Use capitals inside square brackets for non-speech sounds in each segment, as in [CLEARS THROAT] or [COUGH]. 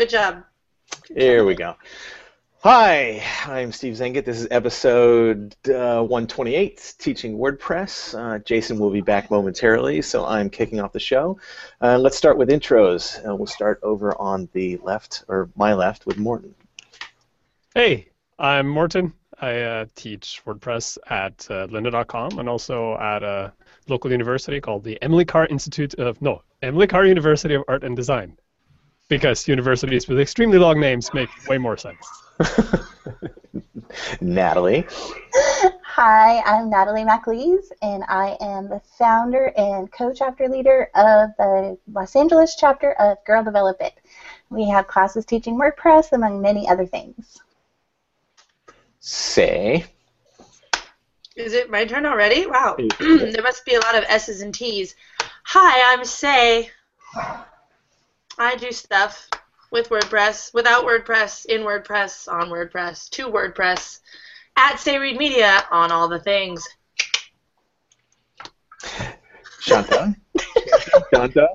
Good job. Here we go. Hi, I'm Steve Zehngut. This is episode uh, 128, Teaching WordPress. Uh, Jason will be back momentarily, so I'm kicking off the show. Uh, let's start with intros. Uh, we'll start over on the left, or my left, with Morten. Hey, I'm Morten. I uh, teach WordPress at uh, lynda.com and also at a local university called the Emily Carr Institute of, no, Emily Carr University of Art and Design. Because universities with extremely long names make way more sense. [LAUGHS] Natalie. Hi, I'm Natalie MacLees, and I am the founder and co-chapter leader of the Los Angeles chapter of Girl Develop It. We have classes teaching WordPress, among many other things. Sé. Is it my turn already? Wow. [CLEARS THROAT] there must be a lot of S's and T's. Hi, I'm Sé. [SIGHS] I do stuff with WordPress, without WordPress, in WordPress, on WordPress, to WordPress, at Sé Reed Media, on all the things. Shanta. Shanta.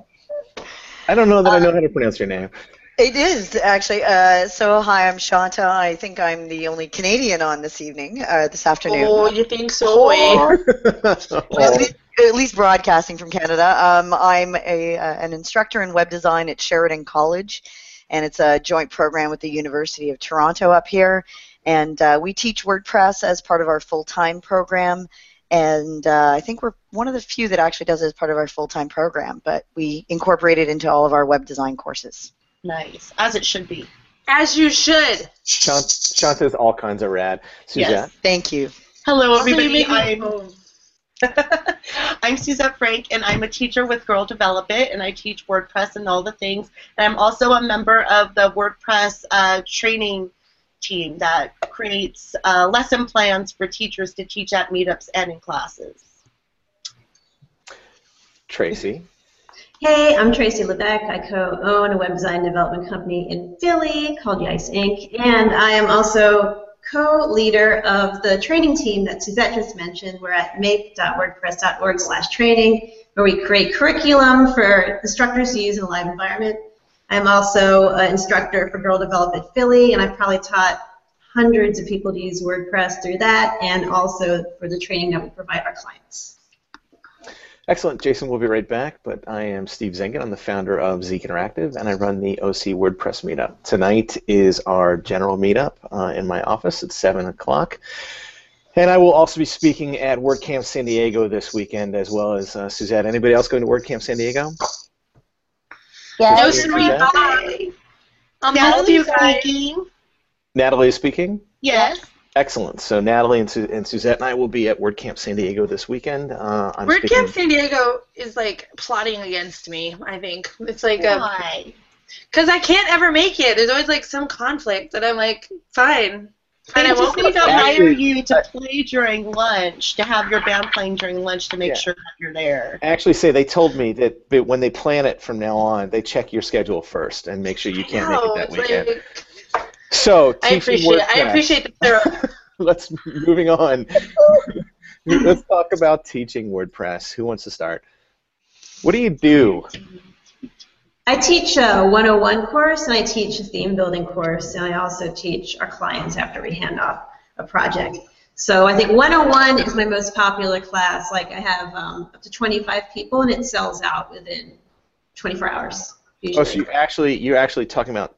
I don't know that I know how to pronounce your name. It is actually. Uh, so hi, I'm Shanta. I think I'm the only Canadian on this evening, uh, this afternoon. Oh, you think so? eh? At least, at least broadcasting from Canada. Um, I'm a, uh, an instructor in web design at Sheridan College, and it's a joint program with the University of Toronto up here. And uh, we teach WordPress as part of our full-time program. And uh, I think we're one of the few that actually does it as part of our full-time program, but we incorporate it into all of our web design courses. Nice, as it should be. As you should. Shant- Shanta's all kinds of rad. Suzette. Yes. Thank you. Hello, Also, you everybody. make me- [LAUGHS] I'm I'm Suzette Franck, and I'm a teacher with Girl Develop It, and I teach WordPress and all the things. And I'm also a member of the WordPress uh, training team that creates uh, lesson plans for teachers to teach at meetups and in classes. Tracy. Hey, I'm Tracy Levesque. I co-own a web design development company in Philly called Yikes Inc. And I am also co-leader of the training team that Suzette just mentioned. We're at make.wordpress.org slash training, where we create curriculum for instructors to use in a live environment. I'm also an instructor for Girl Develop at Philly, and I've probably taught hundreds of people to use WordPress through that, and also for the training that we provide our clients. Excellent. Jason we'll be right back, but I am Steve Zehngut. I'm the founder of Zeek Interactive, and I run the OC WordPress meetup. Tonight is our general meetup uh, in my office at 7 o'clock. And I will also be speaking at WordCamp San Diego this weekend, as well as uh, Suzette. Anybody else going to WordCamp San Diego? Yes. No, Yeah. sweet bye. I'll miss Natalie guys. speaking. Natalie is speaking? Yes. Excellent. So Natalie and, Su- and Suzette and I will be at WordCamp San Diego this weekend. Uh, I'm WordCamp speaking- San Diego is like plotting against me. I think it's like Why? because I can't ever make it. There's always like some conflict, and I'm like, fine, fine, They I just won't need to hire you to play during lunch, to have your band playing during lunch to make Yeah. sure that you're there. I actually say they told me that when they plan it from now on, they check your schedule first and make sure you can't make it that it's weekend. like- So I teaching appreciate. I appreciate the thorough. [LAUGHS] Let's moving on. [LAUGHS] Let's talk about teaching WordPress. Who wants to start? What do you do? I teach a 101 course and I teach a theme building course and I also teach our clients after we hand off a project. So I think 101 is my most popular class. Like I have um, up to 25 people and it sells out within 24 hours. Usually. Oh, so you actually you're actually talking about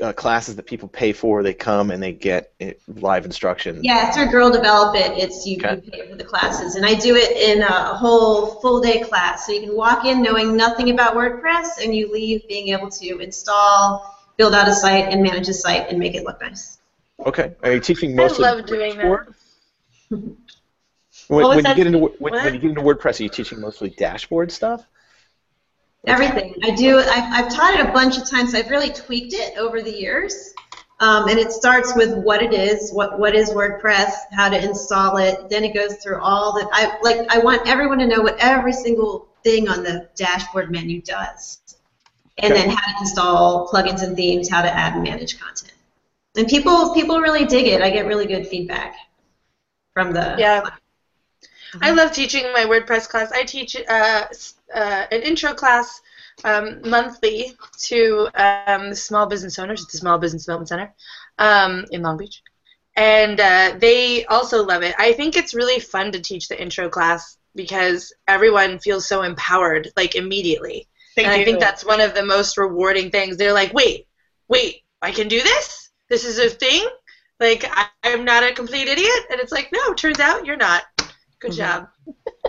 uh, classes that people pay for. They come and they get it, live instruction. Yeah, through Girl Develop It, it's you, Okay. you pay for the classes, and I do it in a whole full day class. So you can walk in knowing nothing about WordPress, and you leave being able to install, build out a site, and manage a site, and make it look nice. Okay. Are you teaching mostly? I love doing that. [LAUGHS] When, when you get into when, when you get into WordPress, are you teaching mostly dashboard stuff? Everything I do, I've, I've taught it a bunch of times. I've really tweaked it over the years, um, and it starts with what it is, what what is WordPress, how to install it. Then it goes through all the. I like. I want everyone to know what every single thing on the dashboard menu does, and Okay. then how to install plugins and themes, how to add and manage content. And people people really dig it. I get really good feedback from the. Yeah. I love teaching my WordPress class. I teach uh, s- uh, an intro class um, monthly to um, small business owners at the Small Business Development Center um, in Long Beach. And uh, they also love it. I think it's really fun to teach the intro class because everyone feels so empowered, like immediately. They and do. I think that's one of the most rewarding things. They're like, wait, wait, I can do this? This is a thing? Like, I, I'm not a complete idiot? And it's like, no, turns out you're not. Good Mhm. job.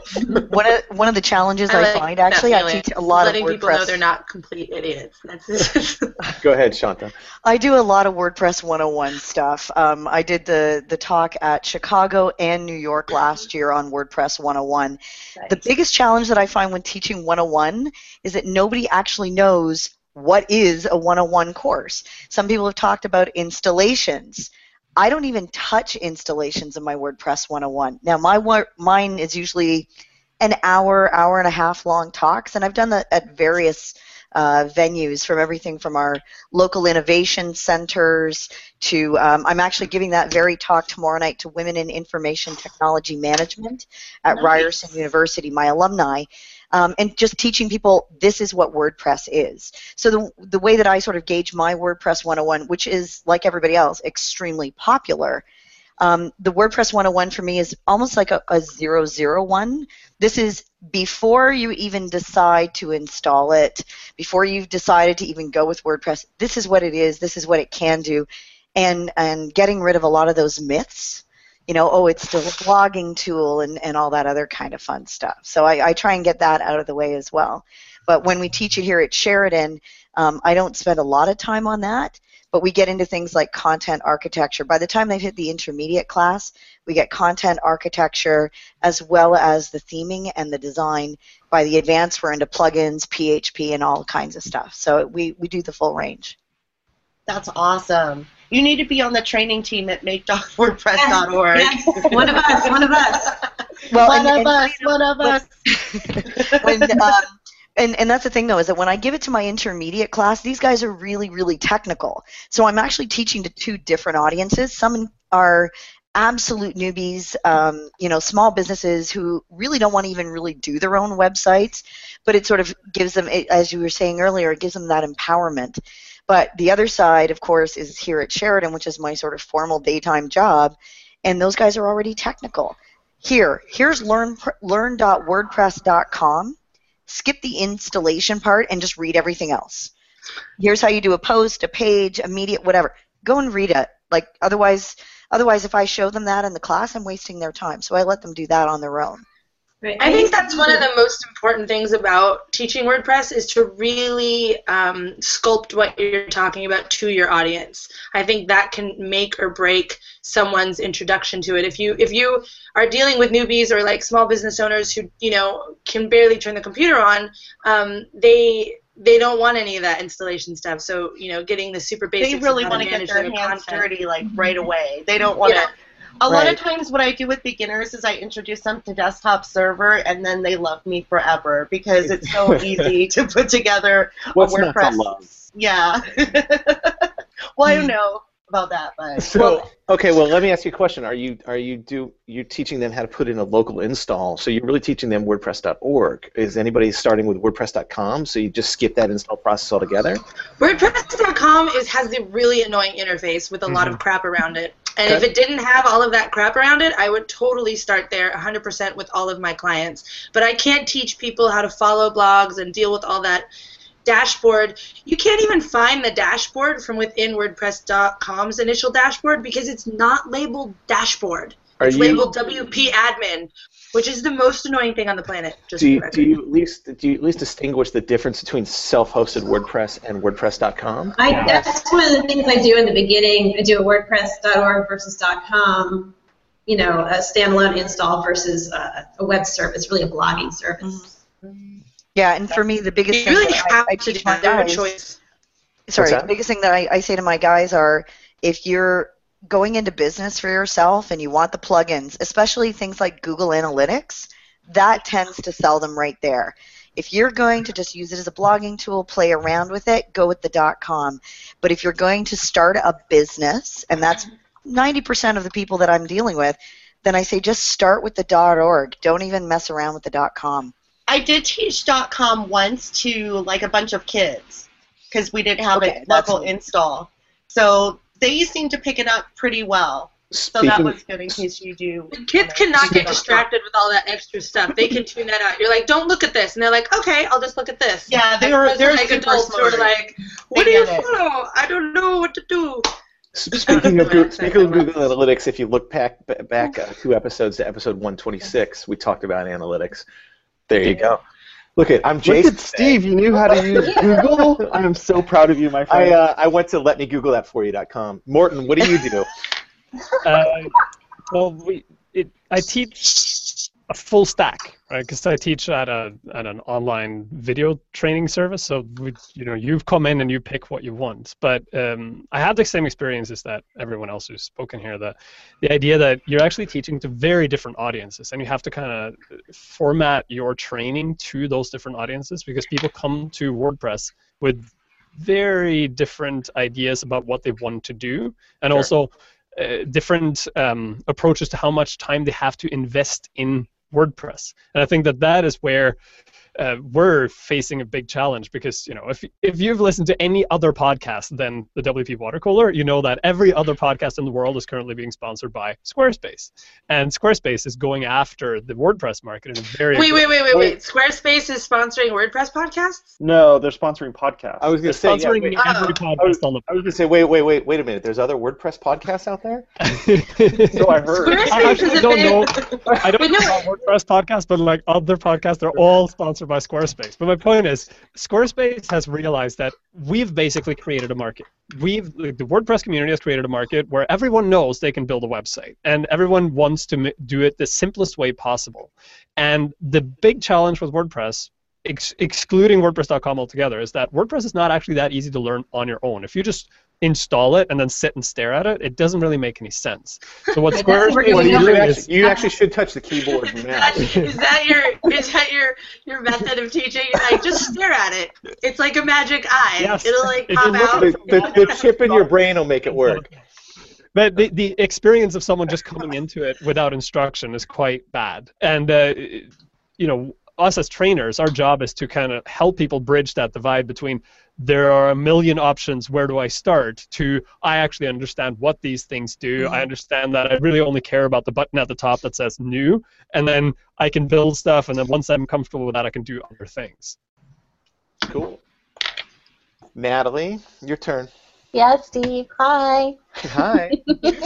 [LAUGHS] one of one of the challenges I, like find that actually, I teach a lot Letting of WordPress. Letting people know they're not complete idiots. That's Go ahead, Shanta. I do a lot of WordPress 101 stuff. Um, I did the the talk at Chicago and New York last year on WordPress 101. The biggest challenge that I find when teaching 101 is that nobody actually knows what is a 101 course. Some people have talked about installations. I don't even touch installations in my WordPress 101. Now, my mine is usually an hour, hour and a half long talks, and I've done that at various uh, venues from everything from our local innovation centers to um, I'm actually giving that very talk tomorrow night to women in information technology management at Nice. Ryerson University, my alumni. Um, and just teaching people this is what WordPress is. So the, the way that I sort of gauge my WordPress 101, which is like everybody else, extremely popular, um, the WordPress 101 for me is almost like a, a 001. This is before you even decide to install it, before you've decided to even go with WordPress, this is what it is, this is what it can do, and, and getting rid of a lot of those myths. You know, oh, it's still a blogging tool and, and all that other kind of fun stuff. So I, I try and get that out of the way as well. But when we teach it here at Sheridan, um, I don't spend a lot of time on that but we get into things like content architecture. By the time they've hit the intermediate class, we get content architecture as well as the theming and the design. By the advanced, we're into plugins, PHP, and all kinds of stuff. So we, we do the full range. That's awesome. You need to be on the training team at make.wordpress.org. Yes, one of us, one of us. Well, one and- of and- us, one of us. [LAUGHS] when, um, and, and that's the thing though is that when I give it to my intermediate class, these guys are really really technical. So I'm actually teaching to two different audiences. Some are absolute newbies, um, you know, small businesses who really don't want to even really do their own websites, but it sort of gives them, as you were saying earlier, it gives them that empowerment. But the other side, of course, is here at Sheridan, which is my sort of formal daytime job, and those guys are already technical. Here, here's learn learn.wordpress.com. Skip the installation part and just read everything else. Here's how you do a post, a page, immediate, whatever. Go and read it. Like otherwise, otherwise, if I show them that in the class, I'm wasting their time. So I let them do that on their own. Right. I think that's one of the most important things about teaching WordPress is to really um, sculpt what you're talking about to your audience. I think that can make or break someone's introduction to it. If you if you are dealing with newbies or like small business owners who you know can barely turn the computer on, um, they they don't want any of that installation stuff. So you know, getting the super basic. They of really want to get manage their their hands content. dirty like right away. They don't want to. Yeah. A lot of times, what I do with beginners is I introduce them to desktop server, and then they love me forever because it's so [LAUGHS] easy to put together What's a not to WordPress. love? Yeah. [LAUGHS] well, I don't know about that, but So okay, well, let me ask you a question. Are you are you do you teaching them how to put in a local install? So you're really teaching them WordPress.org. Is anybody starting with WordPress.com? So you just skip that install process altogether? WordPress.com is has the really annoying interface with a lot of mm-hmm. crap around it. And if it didn't have all of that crap around it, I would totally start there 100% with all of my clients. But I can't teach people how to follow blogs and deal with all that dashboard. You can't even find the dashboard from within WordPress.com's initial dashboard because it's not labeled dashboard. Are it's you- labeled WP admin, which is the most annoying thing on the planet. Just Do you, do you at least do you at least distinguish the difference between self-hosted WordPress and WordPress.com? I, that's one of the things I do in the beginning. I do a WordPress.org versus .com, you know, a standalone install versus uh, a web service, really a blogging service. Yeah, and for me, the biggest You thing really that have I, I to do that. A guys- choice. sorry, the biggest thing that I, I say to my guys are if you're going into business for yourself and you want the plugins, especially things like Google Analytics, that tends to sell them right there. If you're going to just use it as a blogging tool, play around with it, go with the .com. But if you're going to start a business, and that's 90% of the people that I'm dealing with, then I say just start with the .org. Don't even mess around with the .com. I did teach .com once to like a bunch of kids because we didn't have Okay, a local install. So they seem to pick it up pretty well. So that was good in case you do. Kids cannot get distracted with all that extra stuff. They can tune that out. You're like, don't look at this, and they're like, okay, I'll just look at this. Yeah, they're opposed they're like super adults who are like, what They do you get it. follow? I don't know what to do. speaking of [LAUGHS] Goo- speaking of Google Analytics, if you look back back uh, two episodes to episode 126, we talked about analytics. There you go. Look at I'm Jason. Look at Steve. You knew how to use [LAUGHS] Google. [LAUGHS] I am so proud of you, my I friend. uh, I went to letmegoogle.that4you.com. Morten, what do you do? [LAUGHS] Uh, well, we it, I teach a full stack, right? Because I teach at a at an online video training service. So we, you know, you've come in and you pick what you want. But um, I had the same experiences that everyone else who's spoken here. That the idea that you're actually teaching to very different audiences, and you have to kind of format your training to those different audiences because people come to WordPress with very different ideas about what they want to do, and Sure. also uh, different um, approaches to how much time they have to invest in WordPress. And I think that that is where uh, we're facing a big challenge because you know if if you've listened to any other podcast than the WP Water Cooler, you know that every other podcast in the world is currently being sponsored by Squarespace, and Squarespace is going after the WordPress market in a very Wait, wait, wait, wait, wait. Squarespace is sponsoring WordPress podcasts? no, they're sponsoring podcasts. I was gonna say, yeah, wait, every Oh. podcast on the I was gonna say, wait, wait, wait, wait a minute. There's other WordPress podcasts out there. [LAUGHS] so I heard. I Squarespace actually is don't big- know. [LAUGHS] I don't know about WordPress podcasts, but like other podcasts, they're all sponsored by Squarespace. But my point is, Squarespace has realized that we've basically created a market. We've the WordPress community has created a market where everyone knows they can build a website, and everyone wants to do it the simplest way possible. And the big challenge with WordPress. Ex- excluding WordPress.com altogether, is that WordPress is not actually that easy to learn on your own. If you just install it and then sit and stare at it, it doesn't really make any sense. So what Right, [LAUGHS] that's where Squarespace you Well, is you, know. should doing is actually, you actually should touch the keyboard and Is that, mouse. is that your is that your your method of teaching? You're like just stare at it. It's like a magic eye. Yes. It'll like If pop out. The, the, the chip in your brain will make it work. But the, the experience of someone just coming into it without instruction is quite bad. And, uh, you know, us as trainers, our job is to kind of help people bridge that divide between there are a million options, where do I start, to I actually understand what these things do. I understand that I really only care about the button at the top that says new, and then I can build stuff, and then once I'm comfortable with that, I can do other things. Cool. Natalie, your turn. Yeah, Steve. Hi. Hi.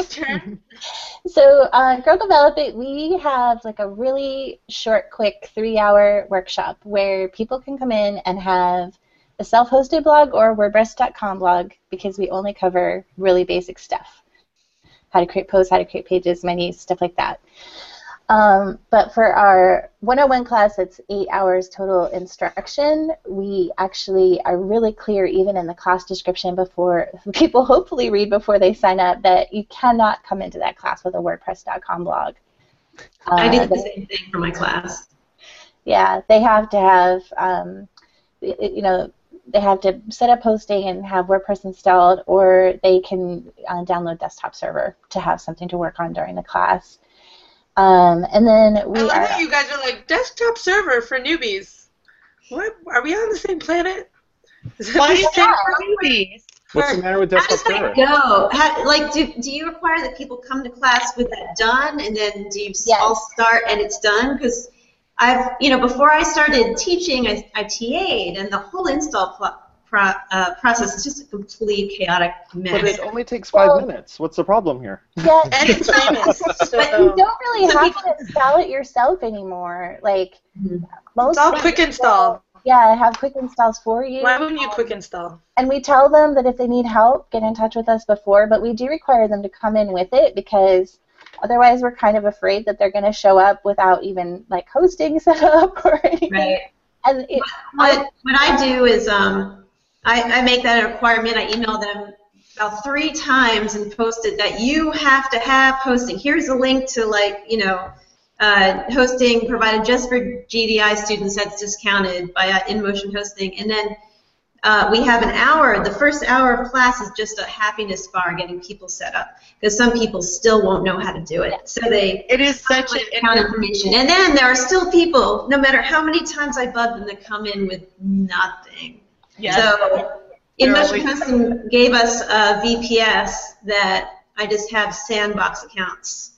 Turn. [LAUGHS] So, uh, Girl Develop It, we have like a really short, quick three hour workshop where people can come in and have a self hosted blog or a WordPress.com blog because we only cover really basic stuff how to create posts, how to create pages, menus, stuff like that. Um, but for our 101 class, it's eight hours total instruction. We actually are really clear, even in the class description, before [LAUGHS] people hopefully read before they sign up, that you cannot come into that class with a WordPress.com blog. I Uh, did the same thing for my class. yeah, they have to have, um, you know, they have to set up hosting and have WordPress installed, or they can uh, download desktop server to have something to work on during the class. Um, and then I we love are. that you guys are like desktop server for newbies. What are we on the same planet? Why is same- that newbies? What's the matter with How desktop does that server? go? How, like, do, do you require that people come to class with that done, and then do you Yes. all start and it's done? Because I've, you know, before I started teaching, I, I TA'd, and the whole install pl- pro, uh, process is just a complete chaotic mess. But it only takes five Well- minutes. What's the problem here? Yeah, [LAUGHS] And it's famous. [LAUGHS] but So you don't really So have people- to install it yourself anymore. Like Mhm. most. it's all quick install. Yeah, I have quick installs for you. Why wouldn't you quick install? And we tell them that if they need help, get in touch with us before, but we do require them to come in with it because otherwise we're kind of afraid that they're going to show up without even like hosting [LAUGHS] set up or anything. Right. And it, What, what I do is um, I, I make that a requirement. I email them about three times and post it that you have to have hosting. Here's a link to like, you know, uh, hosting provided just for GDI students that's discounted by uh, InMotion Hosting. And then uh, we have an hour. The first hour of class is just a happiness bar, getting people set up because some people still won't know how to do it. So they It is such an information, and then there are still people, no matter how many times I bug them, that come in with nothing. yes. So, always- Custom gave us a VPS that I just have sandbox accounts.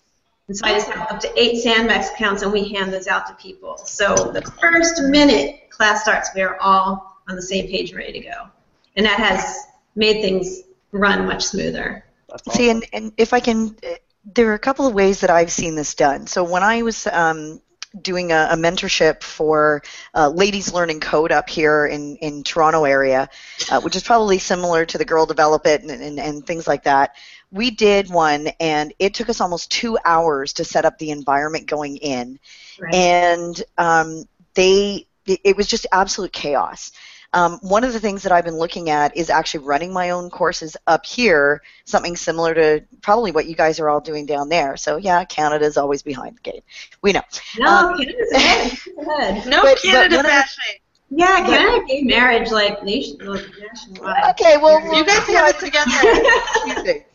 And so I just have up to eight sandbox accounts, and we hand those out to people. So the first minute class starts, we are all on the same page, and ready to go. And that has made things run much smoother. That's See, and, and if I can, uh, there are a couple of ways that I've seen this done. So when I was um, doing a, a mentorship for uh, ladies learning code up here in, in Toronto area, uh, which is probably similar to the Girl Develop It and, and, and things like that, we did one and it took us almost two hours to set up the environment going in. Right. And um, they, it, it was just absolute chaos. Um, one of the things that I've been looking at is actually running my own courses up here, something similar to probably what you guys are all doing down there. So yeah, Canada's always behind the game. We know. No, Um, Canada's ahead. Ahead. [LAUGHS] No But- but Canada one of the- bashing. Yeah, Canada gave marriage like nation, nationwide. Okay, well, You guys have it together. [LAUGHS] together.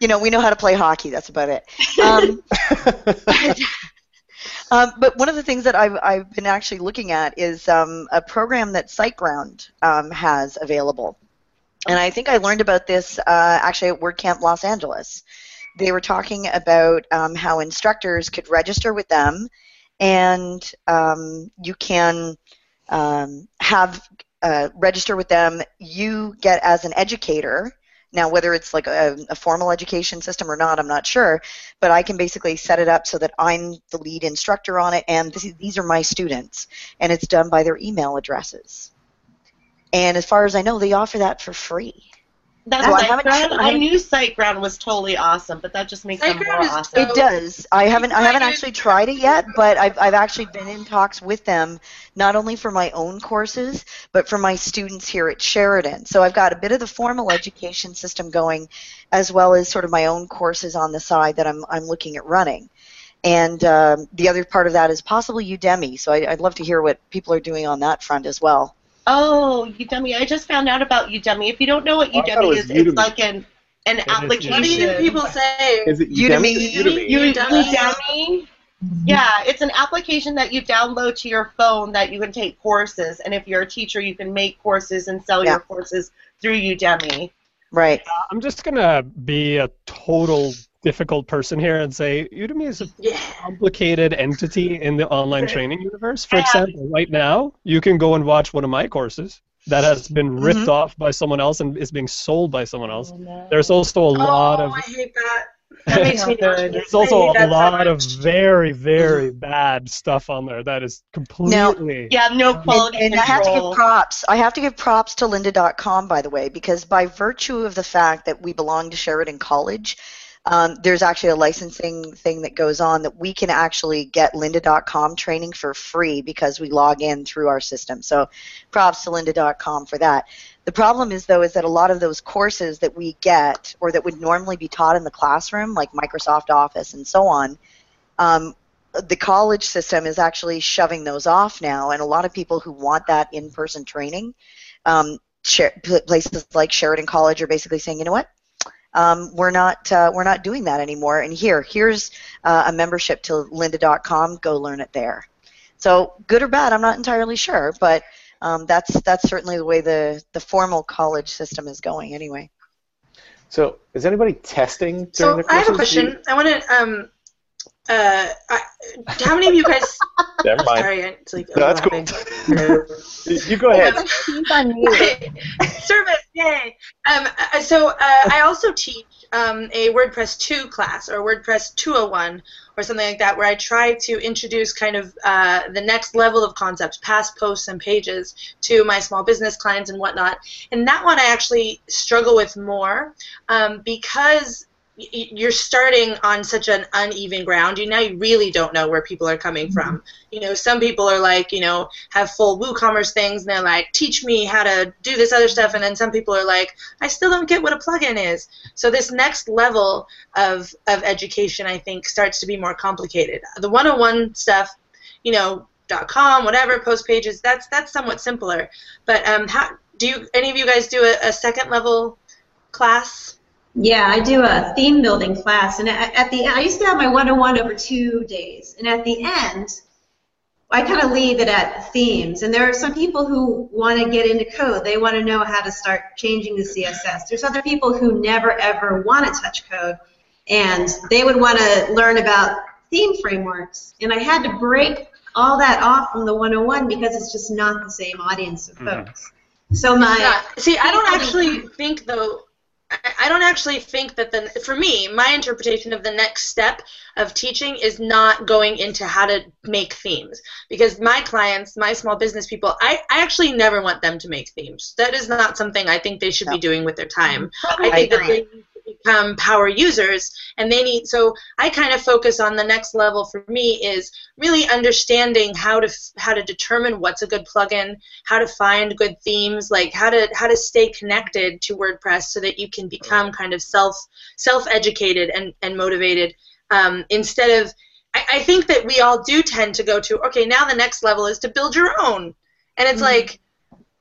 you know, we know how to play hockey. That's about it. Um, [LAUGHS] um, but one of the things that I've, I've been actually looking at is um, a program that SiteGround um, has available. And I think I learned about this uh, actually at WordCamp Los Angeles. They were talking about um, how instructors could register with them, and um, you can um, have uh, register with them. You get as an educator. Now, whether it's like a, a formal education system or not, I'm not sure. But I can basically set it up so that I'm the lead instructor on it, and this these are my students, and it's done by their email addresses. And as far as I know, they offer that for free. That's So I SiteGround. haven't- I I, knew SiteGround was totally awesome, but that just makes them SiteGround more is awesome. It does. I haven't. I haven't actually tried it yet, but I've I've actually been in talks with them, not only for my own courses, but for my students here at Sheridan. So I've got a bit of the formal education system going, as well as sort of my own courses on the side that I'm I'm looking at running. And um, the other part of that is possibly Udemy. So I, I'd love to hear what people are doing on that front as well. Oh, Udemy! I just found out about Udemy. If you don't know what Oh, I thought it Udemy was is, Udemy. it's like an an is application. What do you people say? Is it Udemy? Udemy? You- Udemy? Udemy? Yeah, it's an application that you download to your phone that you can take courses, and if you're a teacher, you can make courses and sell Yeah. your courses through Udemy. Right. I'm just gonna be a total difficult person here and say Udemy is a Yeah. complicated entity in the online training universe. For example, right now you can go and watch one of my courses that has been ripped Mhm. off by someone else and is being sold by someone else. There's also a lot oh, of I hate that. That makes me Good. there's also a that so lot of very very bad stuff on there that is completely Yeah, no quality and, and I have to give props. I have to give props to lynda.com, by the way, because by virtue of the fact that we belong to Sheridan College, um, there's actually a licensing thing that goes on that we can actually get lynda.com training for free because we log in through our system. So props to lynda.com for that. The problem is, though, is that a lot of those courses that we get or that would normally be taught in the classroom, like Microsoft Office and so on, um, the college system is actually shoving those off now, and a lot of people who want that in-person training, um, places like Sheridan College are basically saying, you know what, um, we're not uh, we're not doing that anymore. And here, here's uh, a membership to lynda.com. Go learn it there. So good or bad, I'm not entirely sure, but um, that's that's certainly the way the the formal college system is going anyway. So, is anybody testing during So the I have a courses? You- question. I want to. Um, uh, I, how many of you guys? [LAUGHS] Never mind. Sorry, it's like No, that's cool. [LAUGHS] you go ahead. [LAUGHS] He's. Service, yay! Um, uh, so uh, I also teach um, a WordPress 2 class or WordPress 201 or something like that, where I try to introduce kind of uh, the next level of concepts, past posts and pages, to my small business clients and whatnot. And that one I actually struggle with more um, because you're starting on such an uneven ground. You now you really don't know where people are coming from. You know, some people are like, you know, have full WooCommerce things, and they're like, teach me how to do this other stuff, and then some people are like, I still don't get what a plugin is. So this next level of of education, I think, starts to be more complicated. The 101 stuff, you know. .com, whatever, post pages. That's that's somewhat simpler. But um, how do you any of you guys do a, a second level class? Yeah, I do a theme building class, and at, at the I used to have my one-on-one over two days, and at the end, I kind of leave it at themes. And there are some people who want to get into code; they want to know how to start changing the CSS. There's other people who never ever want to touch code, and they would want to learn about theme frameworks. And I had to break all that off from the 101 because it's just not the same audience of Mhm. folks. So my Yeah. See, I don't actually think though. I- don't actually think that the for me, my interpretation of the next step of teaching is not going into how to make themes because my clients, my small business people, I, I actually never want them to make themes. That is not something I think they should be doing with their time. I I think that they become power users and they need so I kind of focus on the next level for me is really understanding how to f- how to determine what's a good plugin, how to find good themes, like how to how to stay connected to WordPress so that you can become kind of self self educated and and motivated. Um, instead of I, I think that we all do tend to go to okay now the next level is to build your own. And it's like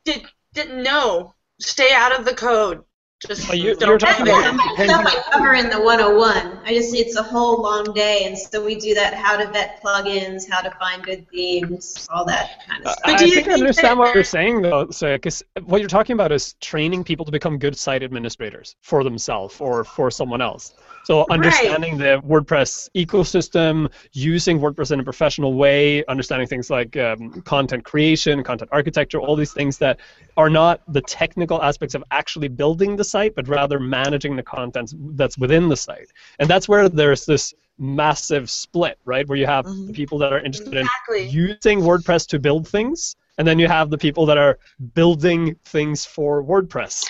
did didn't know. Stay out of the code just Well, you- don't you're talking about- Some of the stuff I cover in the 101. I just it's a whole long day, and so we do that: how to vet plugins, how to find good themes, all that kind of stuff. But I do you think I understand that- what you're saying, though, because what you're talking about is training people to become good site administrators for themselves or for someone else. So understanding the WordPress ecosystem, using WordPress in a professional way, understanding things like um, content creation, content architecture, all these things that are not the technical aspects of actually building the site, but rather managing the content that's within the site. And that's where there's this massive split, right? Where you have Mhm. the people that are interested in using WordPress to build things, and then you have the people that are building things for WordPress.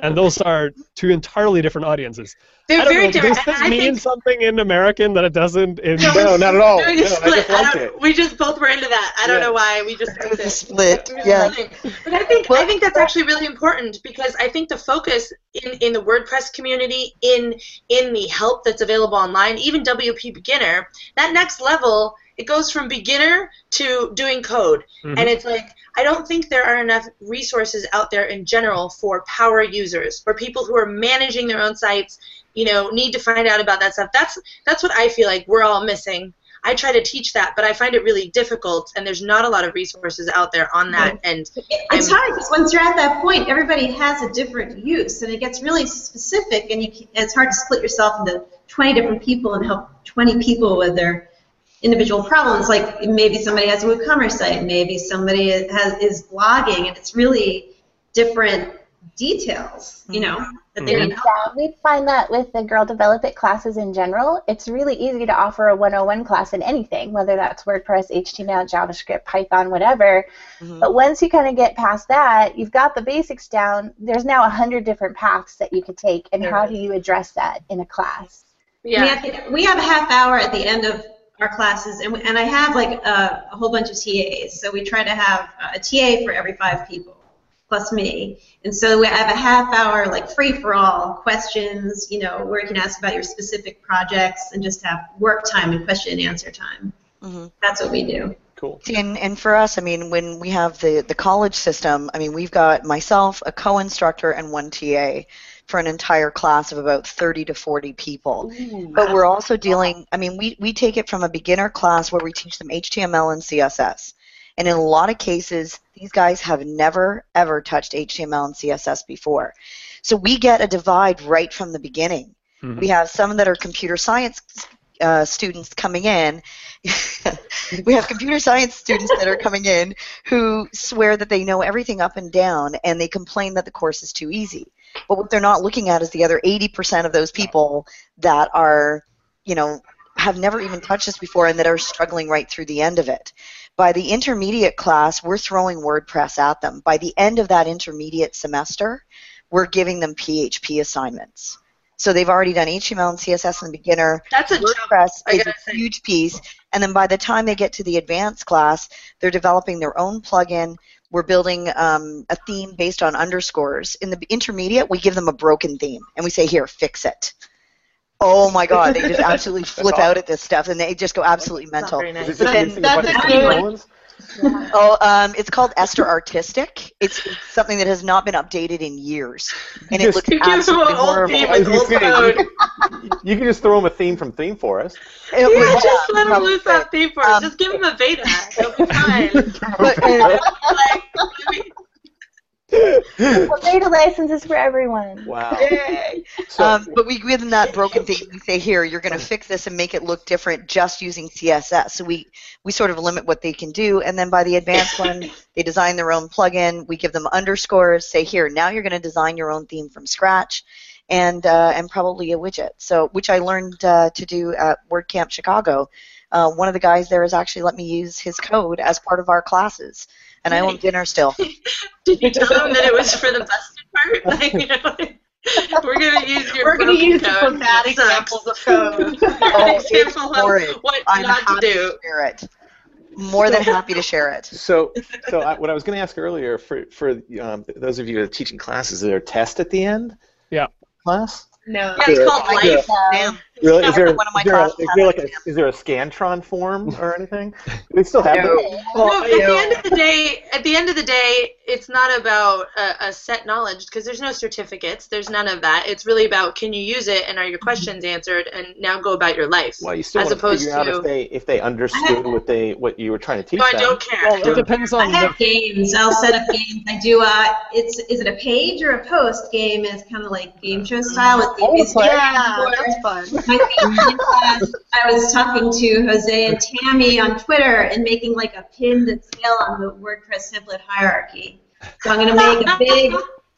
And those are two entirely different audiences. They're I don't very know, different. Does this I mean think something in American that it doesn't in No, No, not at all. doing a No, I just liked don't- it. We just both were into that. I don't Yeah. know why. We just It was a split, yeah. But I think I think that's actually really important because I think the focus in, in the WordPress community, in in the help that's available online, even WP Beginner, that next level, it goes from beginner to doing code. Mhm. And it's like I don't think there are enough resources out there in general for power users, for people who are managing their own sites, you know, need to find out about that stuff. That's that's what I feel like we're all missing. I try to teach that, but I find it really difficult, and there's not a lot of resources out there on that. And It's hard because once you're at that point, everybody has a different use, and it gets really specific, and you, it's hard to split yourself into 20 different people and help 20 people with their individual problems. Like maybe somebody has a WooCommerce site, maybe somebody has is blogging, and it's really different details, you know, that they need. Yeah, we find that with the Girl Develop It classes in general, it's really easy to offer a 101 class in anything, whether that's WordPress, HTML, JavaScript, Python, whatever. Mhm. But once you kind of get past that, you've got the basics down. There's now a hundred different paths that you could take, and There how is. do you address that in a class? We, yeah, have, we have a half hour at the end of our classes, and, we, and I have like a, a whole bunch of TAs. So we try to have a TA for every five people, plus me. And so we have a half hour like free for all questions, you know, where you can ask about your specific projects and just have work time and question and answer time. Mhm. That's what we do. Cool. And, and for us, I mean, when we have the, the college system, I mean, we've got myself, a co-instructor, and one TA for an entire class of about 30 to 40 people. But we're also dealing, I mean, we, we take it from a beginner class where we teach them HTML and CSS. And in a lot of cases, these guys have never, ever touched HTML and CSS before. So we get a divide right from the beginning. Mhm. We have some that are computer science uh, students coming in. [LAUGHS] we have computer science students that are coming in who swear that they know everything up and down and they complain that the course is too easy. But what they're not looking at is the other 80% of those people that are, you know, have never even touched this before and that are struggling right through the end of it. By the intermediate class, we're throwing WordPress at them. By the end of that intermediate semester, we're giving them PHP assignments. So they've already done HTML and CSS in the beginner. that's a. WordPress is a say. huge piece. And then by the time they get to the advanced class, they're developing their own plugin. We're building um, a theme based on underscores. In the intermediate, we give them a broken theme and we say, here, fix it. Oh my God, they just [LAUGHS] absolutely flip out at this stuff and they just go absolutely It's not mental. very nice. Is it But then- that's bunch a good- semicolons? Oh, um, it's called Esther Artistic. It's, it's something that has not been updated in years, and it looks You absolutely old horrible. theme I was with old gonna say, code. you, can, you can just throw him a theme from Theme Forest. It Yeah, was- just let him probably. lose that theme for us. Um, Just give him a beta. He'll be [LAUGHS] fine. But, uh, [LAUGHS] [LAUGHS] like, The beta license is for everyone. Wow. Yay. So, um, but we give them that broken theme. We say, here, you're going to fix this and make it look different just using CSS. So we, we sort of limit what they can do. And then by the advanced one, they design their own plugin. We give them underscores. Say, here, now you're going to design your own theme from scratch. And, uh, and probably a widget. So, which I learned uh, to do at WordCamp Chicago. Uh, one of the guys there has actually let me use his code as part of our classes, and I want dinner still. [LAUGHS] Did you tell him that it was for the busted part? [LAUGHS] Like, you know, we're gonna use your We're going to use code. some bad It sucks. examples of code. Oh, it's Example of what I'm not to do. to share it. More than happy to share it. so, so I, what I was going to ask earlier for for um, those of you that are teaching classes, is there a test at the end? Yeah. Class. No. Yeah, it's called life. get damn. Really? Is there, One of my is there, a, is there like a, is there a Scantron form or anything? Do they still have No. that? No, at the end of the day, at the end of the day, it's not about a, a set knowledge because there's no certificates. There's none of that. It's really about can you use it and are your questions answered and now go about your life. Well, you still As want to figure out to- if they if they understood what they what you were trying to teach No, I don't care. Well, it depends on. I have the, games. I'll set up games. I do. Uh, it's is it a page or a post game? Is kind of like game show style with Oh. Yeah, that's fun. My favorite class, I was talking to Jose and Tammy on Twitter and making like a pinned sale on the WordPress template hierarchy. So I'm going to make a big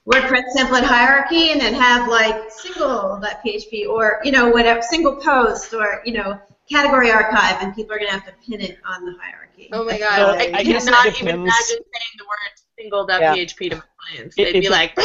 WordPress template hierarchy and then have like single that PHP or you know whatever single post or you know category archive and people are going to have to pin it on the hierarchy. Oh my So, god, I, I cannot even imagine saying the word single.php to my clients. It- They'd it be like, [LAUGHS]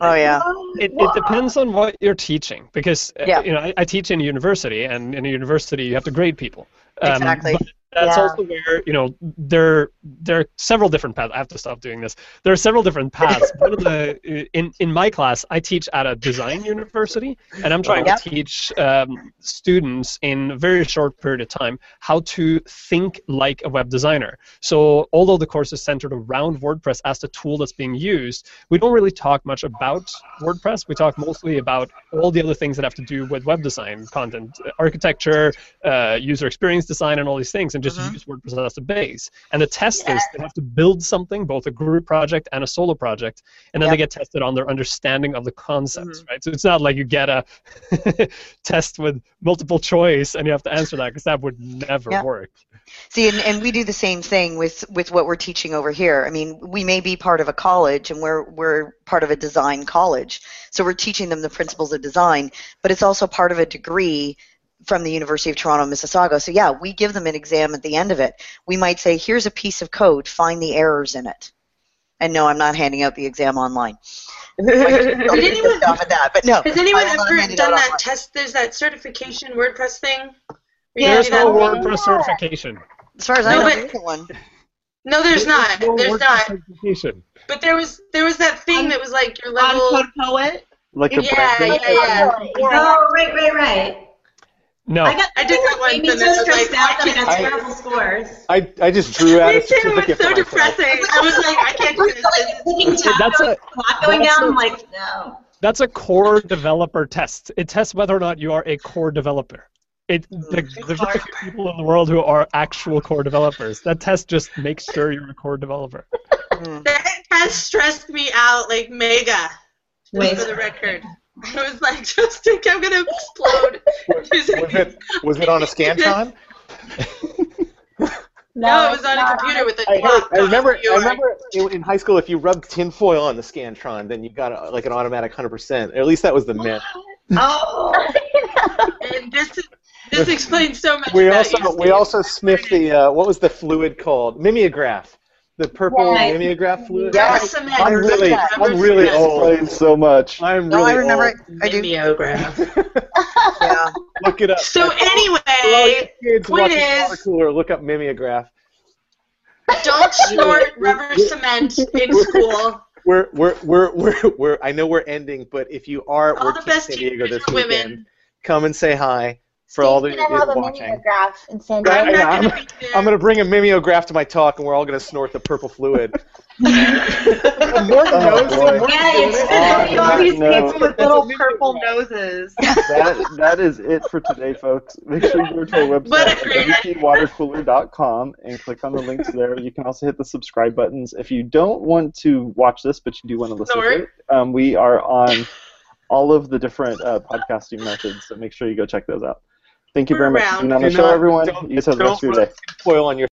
Oh yeah. it, it depends on what you're teaching because uh, Yeah. you know I, I teach in a university and in a university you have to grade people. Um, Exactly. that's Yeah. also where you know there there are several different paths. I have to stop doing this. There are several different paths. One of the in in my class, I teach at a design university, and I'm trying Yep. to teach um, students in a very short period of time how to think like a web designer. So although the course is centered around WordPress as the tool that's being used, we don't really talk much about WordPress. We talk mostly about all the other things that have to do with web design, content uh, architecture, uh, user experience design, and all these things, and just Mhm. use WordPress as a base. And the test is they have to build something, both a group project and a solo project, and then they get tested on their understanding of the concepts, right? So it's not like you get a [LAUGHS] test with multiple choice and you have to answer that because that would never Yeah. work. See, and, and we do the same thing with, with what we're teaching over here. I mean, we may be part of a college and we're, we're part of a design college. So we're teaching them the principles of design, but it's also part of a degree from the University of Toronto, Mississauga. So yeah, we give them an exam at the end of it. We might say, here's a piece of code, find the errors in it. And no, I'm not handing out the exam online. [LAUGHS] Did anyone, Stop at that, but no. has anyone I will not ever done that online. test? There's that certification WordPress thing. where There's no thing. WordPress certification. As far as I No, know, but- there isn't one. No, there's not. no There's not. certification. But there was there was that thing that was like your On level. Code Poet. Like a Yeah, brand- yeah, yeah. Oh, right, right, right. No. I got I did that once made me and so it stressed like, out I that I got can't- terrible scores. I, I just drew out a too. It was certificate so depressing. I was like, I can't do We're this. like clicking tab, That's a- clock going that's down. a- I'm like, no. That's a core developer test. It tests whether or not you are a core developer. It the, there's very few people in the world who are actual core developers. That test just makes sure you're a core developer. Mm. [LAUGHS] That has stressed me out like mega. Just Wait. for the record. I was like, just think I'm gonna explode. Was it was it on a Scantron? [LAUGHS] No, it was on a not computer with a I, heard, clock. I remember. on your- I remember in, in high school, if you rubbed tinfoil on the Scantron, then you got a, like an automatic hundred percent. At least that was the myth. Oh. And this is, this explains so much We about also you, we also sniffed the uh, what was the fluid called mimeograph, the purple Right. mimeograph fluid. Yeah, Rubber cement. I'm really. I'm really Rubber old. Explains so much. I'm No, really I remember old. I do. Mimeograph. [LAUGHS] Yeah. Look it up. So For all anyway, kids point watching is- cooler, look up mimeograph. don't [LAUGHS] snort rubber cement in school. We're we're we're we're, we're I know we're ending, but if you are at All the WordCamp best San Diego this weekend, women. come and say hi. For all the Steve's gonna have a watching. mimeograph and send Right, you. yeah, I'm, gonna. I'm gonna bring a mimeograph to my talk, and we're all gonna snort the purple fluid. [LAUGHS] Morten Oh, knows. boy. Morten's Yeah, doing it's- it. Uh, all these no. people with little purple noses. [LAUGHS] that that is it for today, folks. Make sure you go to our What a website, great wpwatercooler.com, and click on the links there. You can also hit the subscribe buttons. If you don't want to watch this, but you do want to listen Snort. to it, um, we are on all of the different uh, podcasting methods, so make sure you go check those out. Thank you very much for being on the show, everyone. You guys have the rest of your don't day. foil on your